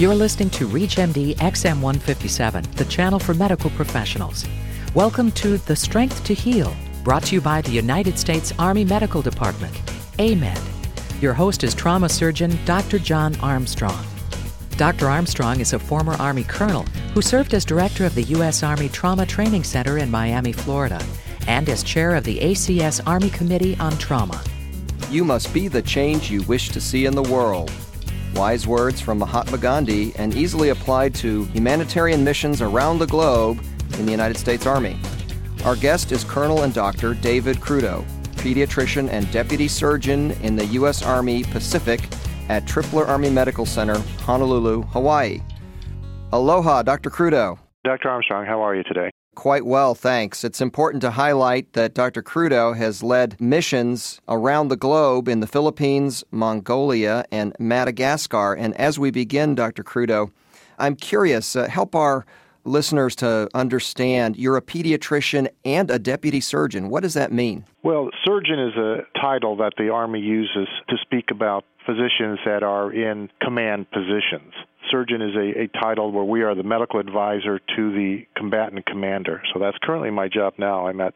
You're listening to ReachMD XM157, the channel for medical professionals. Welcome to The Strength to Heal, brought to you by the United States Army Medical Department, AMEDD. Your host is trauma surgeon Dr. John Armstrong. Dr. Armstrong is a former Army colonel who served as director of the U.S. Army Trauma Training Center in Miami, Florida, and as chair of the ACS Army Committee on Trauma. You must be the change you wish to see in the world. Wise words from Mahatma Gandhi and easily applied to humanitarian missions around the globe in the United States Army. Our guest is Colonel and Dr. David Crudo, pediatrician and deputy surgeon in the U.S. Army Pacific at Tripler Army Medical Center, Honolulu, Hawaii. Aloha, Dr. Crudo. Dr. Armstrong, how are you today? Quite well, thanks. It's important to highlight that Dr. Crudo has led missions around the globe in the Philippines, Mongolia, and Madagascar. And as we begin, Dr. Crudo, I'm curious, uh, help our listeners to understand you're a pediatrician and a deputy surgeon. What does that mean? Well, surgeon is a title that the Army uses to speak about physicians that are in command positions surgeon is a, a title where we are the medical advisor to the combatant commander. So that's currently my job now. I'm at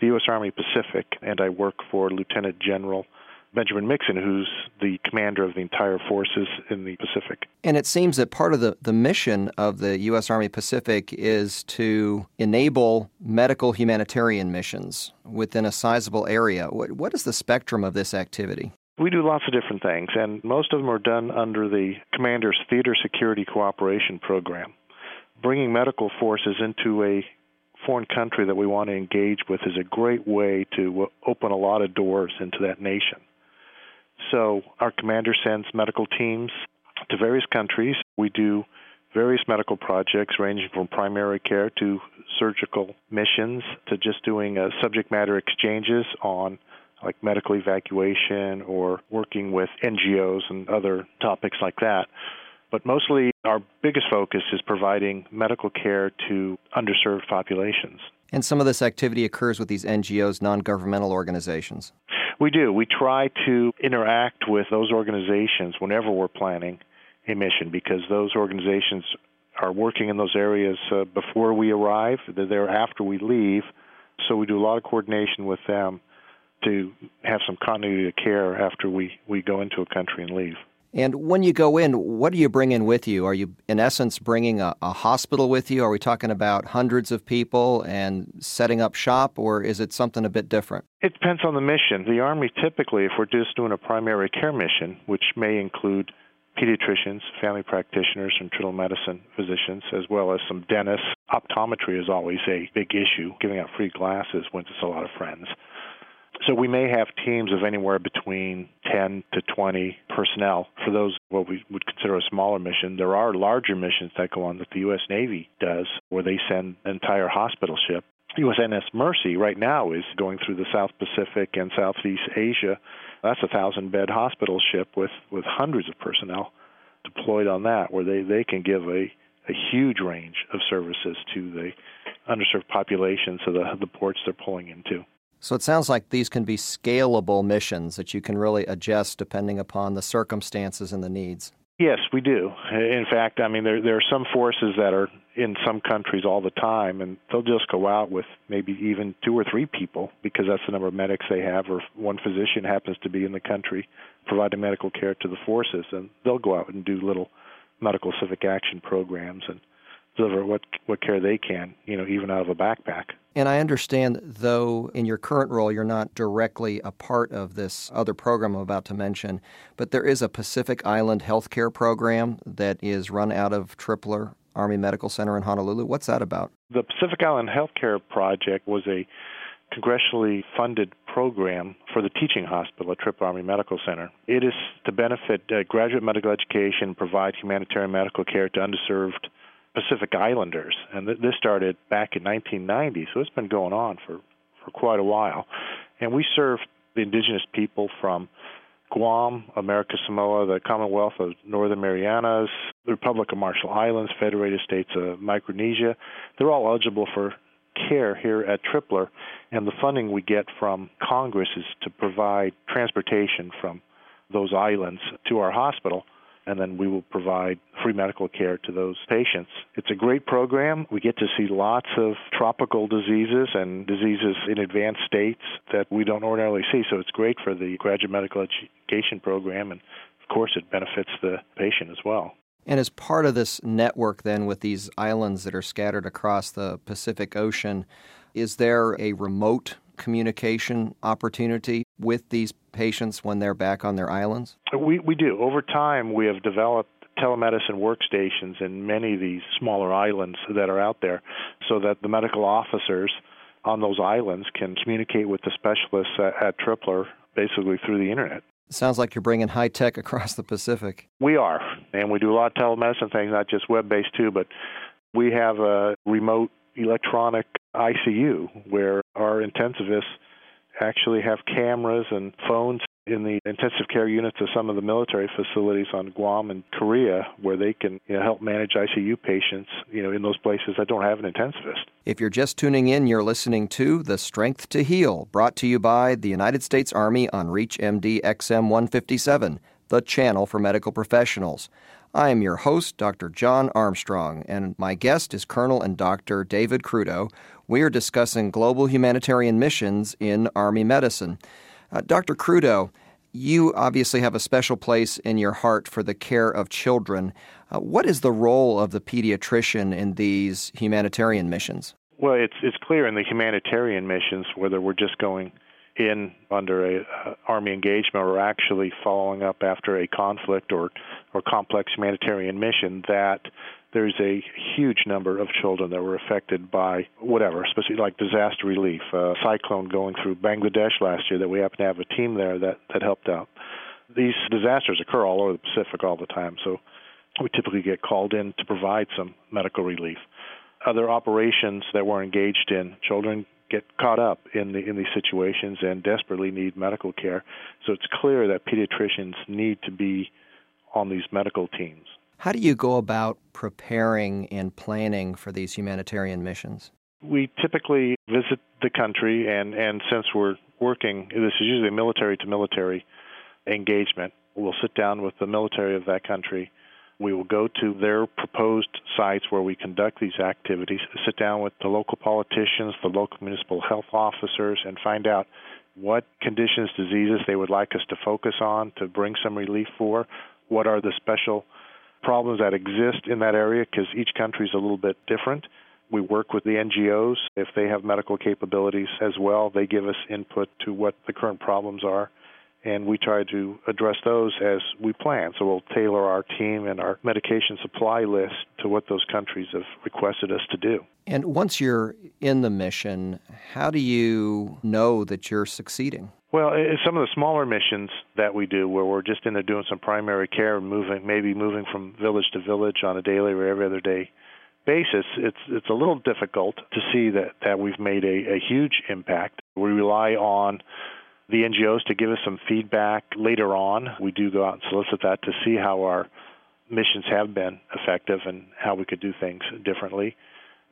the U.S. Army Pacific, and I work for Lieutenant General Benjamin Mixon, who's the commander of the entire forces in the Pacific. And it seems that part of the, the mission of the U.S. Army Pacific is to enable medical humanitarian missions within a sizable area. What, what is the spectrum of this activity? We do lots of different things, and most of them are done under the Commander's Theater Security Cooperation Program. Bringing medical forces into a foreign country that we want to engage with is a great way to open a lot of doors into that nation. So, our commander sends medical teams to various countries. We do various medical projects ranging from primary care to surgical missions to just doing uh, subject matter exchanges on like medical evacuation or working with NGOs and other topics like that. But mostly, our biggest focus is providing medical care to underserved populations. And some of this activity occurs with these NGOs, non governmental organizations. We do. We try to interact with those organizations whenever we're planning a mission because those organizations are working in those areas uh, before we arrive, they're there after we leave. So we do a lot of coordination with them to have some continuity of care after we, we go into a country and leave. And when you go in, what do you bring in with you? Are you, in essence, bringing a, a, hospital with you? Are we talking about hundreds of people and setting up shop, or is it something a bit different? It depends on the mission. The Army typically, if we're just doing a primary care mission, which may include pediatricians, family practitioners, and internal medicine physicians, as well as some dentists. Optometry is always a big issue. Giving out free glasses wins us a lot of friends. So we may have teams of anywhere between 10 to 20 personnel for those what we would consider a smaller mission. There are larger missions that go on that the U.S. Navy does, where they send an entire hospital ship. USNS Mercy right now is going through the South Pacific and Southeast Asia. That's a thousand bed hospital ship with, with hundreds of personnel deployed on that, where they, they can give a, a huge range of services to the underserved populations of the, the ports they're pulling into. So it sounds like these can be scalable missions that you can really adjust depending upon the circumstances and the needs. Yes, we do. In fact, I mean, there there are some forces that are in some countries all the time, and they'll just go out with maybe even two or three people because that's the number of medics they have, or one physician happens to be in the country providing medical care to the forces, and they'll go out and do little medical civic action programs and deliver what what care they can, you know, even out of a backpack. And I understand, though, in your current role, you're not directly a part of this other program I'm about to mention, but there is a Pacific Island healthcare program that is run out of Tripler Army Medical Center in Honolulu. What's that about? The Pacific Island Healthcare Project was a congressionally funded program for the teaching hospital at Tripler Army Medical Center. It is to benefit uh, graduate medical education, provide humanitarian medical care to underserved Pacific Islanders, and th- this started back in 1990, so it's been going on for for quite a while. And we serve the indigenous people from Guam, America Samoa, the Commonwealth of Northern Marianas, the Republic of Marshall Islands, Federated States of Micronesia. They're all eligible for care here at Tripler, and the funding we get from Congress is to provide transportation from those islands to our hospital and then we will provide free medical care to those patients. It's a great program. We get to see lots of tropical diseases and diseases in advanced states that we don't ordinarily see, so it's great for the graduate medical education program, and of course, it benefits the patient as well. And as part of this network, then, with these islands that are scattered across the Pacific Ocean, is there a remote communication opportunity with these patients when they're back on their islands? We, we do. Over time, we have developed telemedicine workstations in many of these smaller islands that are out there so that the medical officers on those islands can communicate with the specialists at, at Tripler basically through the internet. Sounds like you're bringing high tech across the Pacific. We are, and we do a lot of telemedicine things, not just web based too, but we have a remote electronic ICU where our intensivists actually have cameras and phones in the intensive care units of some of the military facilities on Guam and Korea where they can you know, help manage ICU patients, you know, in those places that don't have an intensivist. If you're just tuning in, you're listening to The Strength to Heal, brought to you by the United States Army on ReachMD XM 157, the channel for medical professionals. I am your host, Dr. John Armstrong, and my guest is Colonel and Dr. David Crudo. We are discussing global humanitarian missions in Army medicine. Uh, Dr. Crudo, you obviously have a special place in your heart for the care of children. Uh, what is the role of the pediatrician in these humanitarian missions? Well, it's it's clear in the humanitarian missions, whether we're just going in under a uh, army engagement or actually following up after a conflict or or complex humanitarian mission, that there's a huge number of children that were affected by whatever, especially like disaster relief, a cyclone going through Bangladesh last year that we happen to have a team there that, that helped out. These disasters occur all over the Pacific all the time, so we typically get called in to provide some medical relief. Other operations that we're engaged in, children get caught up in the in these situations and desperately need medical care. So it's clear that pediatricians need to be on these medical teams. How do you go about preparing and planning for these humanitarian missions? We typically visit the country, and, and since we're working, this is usually a military to military engagement. We'll sit down with the military of that country. We will go to their proposed sites where we conduct these activities, sit down with the local politicians, the local municipal health officers, and find out what conditions, diseases they would like us to focus on to bring some relief for, what are the special problems that exist in that area because each country is a little bit different. We work with the NGOs. If they have medical capabilities as well, they give us input to what the current problems are, and we try to address those as we plan. So we'll tailor our team and our medication supply list to what those countries have requested us to do. And once you're in the mission, how do you know that you're succeeding? Well, some of the smaller missions that we do, where we're just in there doing some primary care, and moving maybe moving from village to village on a daily or every other day basis, it's it's a little difficult to see that that we've made a, a huge impact. We rely on the NGOs to give us some feedback later on. We do go out and solicit that to see how our missions have been effective and how we could do things differently.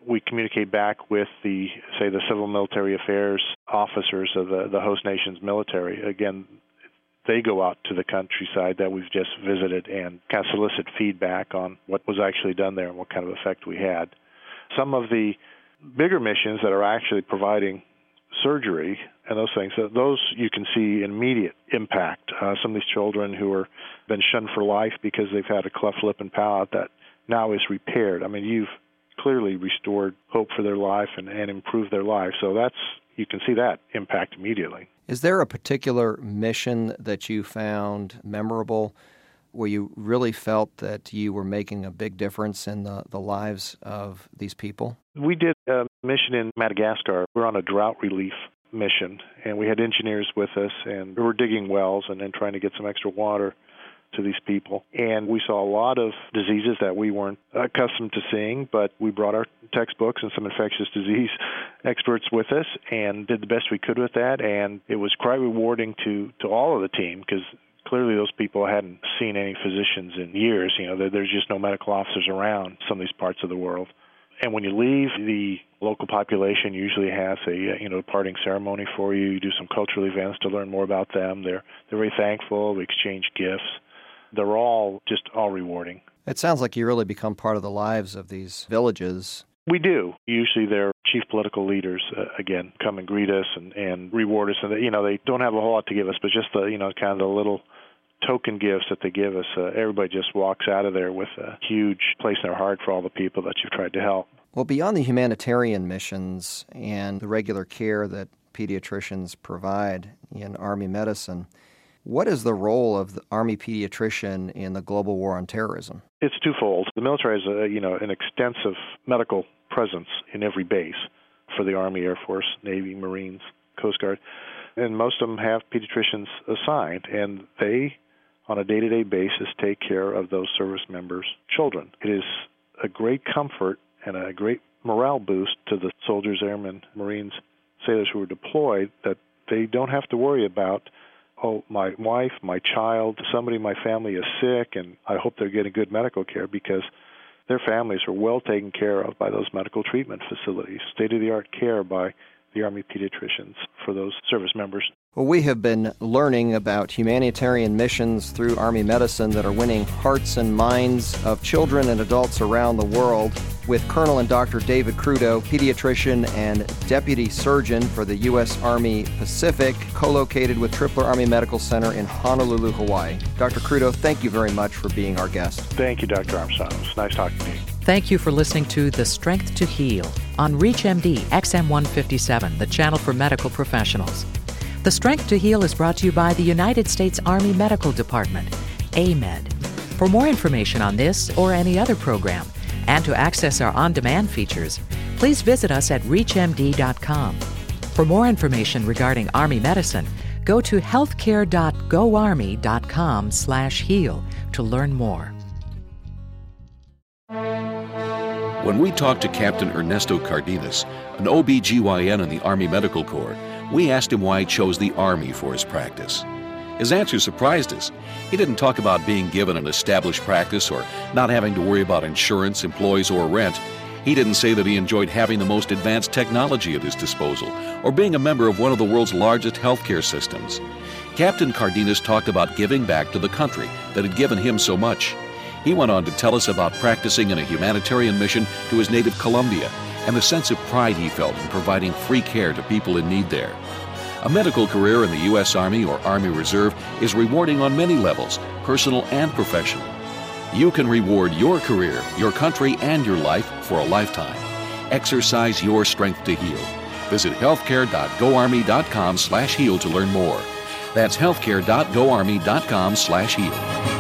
We communicate back with the say the civil military affairs officers of the, the host nation's military. Again they go out to the countryside that we've just visited and kind of solicit feedback on what was actually done there and what kind of effect we had. Some of the bigger missions that are actually providing surgery and those things those you can see immediate impact uh, some of these children who are been shunned for life because they've had a cleft lip and palate that now is repaired i mean you've clearly restored hope for their life and, and improved their life. So that's you can see that impact immediately. Is there a particular mission that you found memorable where you really felt that you were making a big difference in the, the lives of these people? We did a mission in Madagascar. We we're on a drought relief mission, and we had engineers with us, and we were digging wells and then trying to get some extra water to these people. And we saw a lot of diseases that we weren't accustomed to seeing, but we brought our textbooks and some infectious disease experts with us and did the best we could with that. And it was quite rewarding to, to all of the team because clearly those people hadn't seen any physicians in years. You know, there's just no medical officers around some of these parts of the world. And when you leave, the local population usually has a you know parting ceremony for you. You do some cultural events to learn more about them. They're they're very thankful. We exchange gifts they're all just all rewarding. It sounds like you really become part of the lives of these villages. We do. Usually, their chief political leaders uh, again come and greet us and and reward us, and they, you know they don't have a whole lot to give us, but just the you know kind of the little token gifts that they give us. Uh, everybody just walks out of there with a huge place in their heart for all the people that you've tried to help. Well, beyond the humanitarian missions and the regular care that pediatricians provide in Army medicine, what is the role of the Army pediatrician in the global war on terrorism? It's twofold. The military has a, you know an extensive medical presence in every base for the Army, Air Force, Navy, Marines, Coast Guard, and most of them have pediatricians assigned, and they, on a day-to-day basis, take care of those service members' children. It is a great comfort and a great morale boost to the soldiers, airmen, Marines, sailors who are deployed that they don't have to worry about oh, my wife, my child, somebody in my family is sick, and I hope they're getting good medical care because their families are well taken care of by those medical treatment facilities, state of the art care by the Army pediatricians for those service members. Well, we have been learning about humanitarian missions through Army medicine that are winning hearts and minds of children and adults around the world with Colonel and Dr. David Crudo, pediatrician and deputy surgeon for the U.S. Army Pacific, co located with Tripler Army Medical Center in Honolulu, Hawaii. Dr. Crudo, thank you very much for being our guest. Thank you, Dr. Armstrong. It was nice talking to you. Thank you for listening to The Strength to Heal on ReachMD XM157, the channel for medical professionals. The Strength to Heal is brought to you by the United States Army Medical Department, AMEDD. For more information on this or any other program, and to access our on demand features, please visit us at ReachMD.com. For more information regarding Army medicine, go to healthcare.goarmy.com slash heal to learn more. When we talked to Captain Ernesto Cardenas, an OBGYN in the Army Medical Corps, we asked him why he chose the Army for his practice. His answer surprised us. He didn't talk about being given an established practice or not having to worry about insurance, employees, or rent. He didn't say that he enjoyed having the most advanced technology at his disposal or being a member of one of the world's largest healthcare systems. Captain Cardenas talked about giving back to the country that had given him so much. He went on to tell us about practicing in a humanitarian mission to his native Colombia and the sense of pride he felt in providing free care to people in need there. A medical career in the U.S. Army or Army Reserve is rewarding on many levels, personal and professional. You can reward your career, your country, and your life for a lifetime. Exercise your strength to heal. Visit healthcare.goarmy.com slash heal to learn more. That's healthcare.goarmy.com slash heal.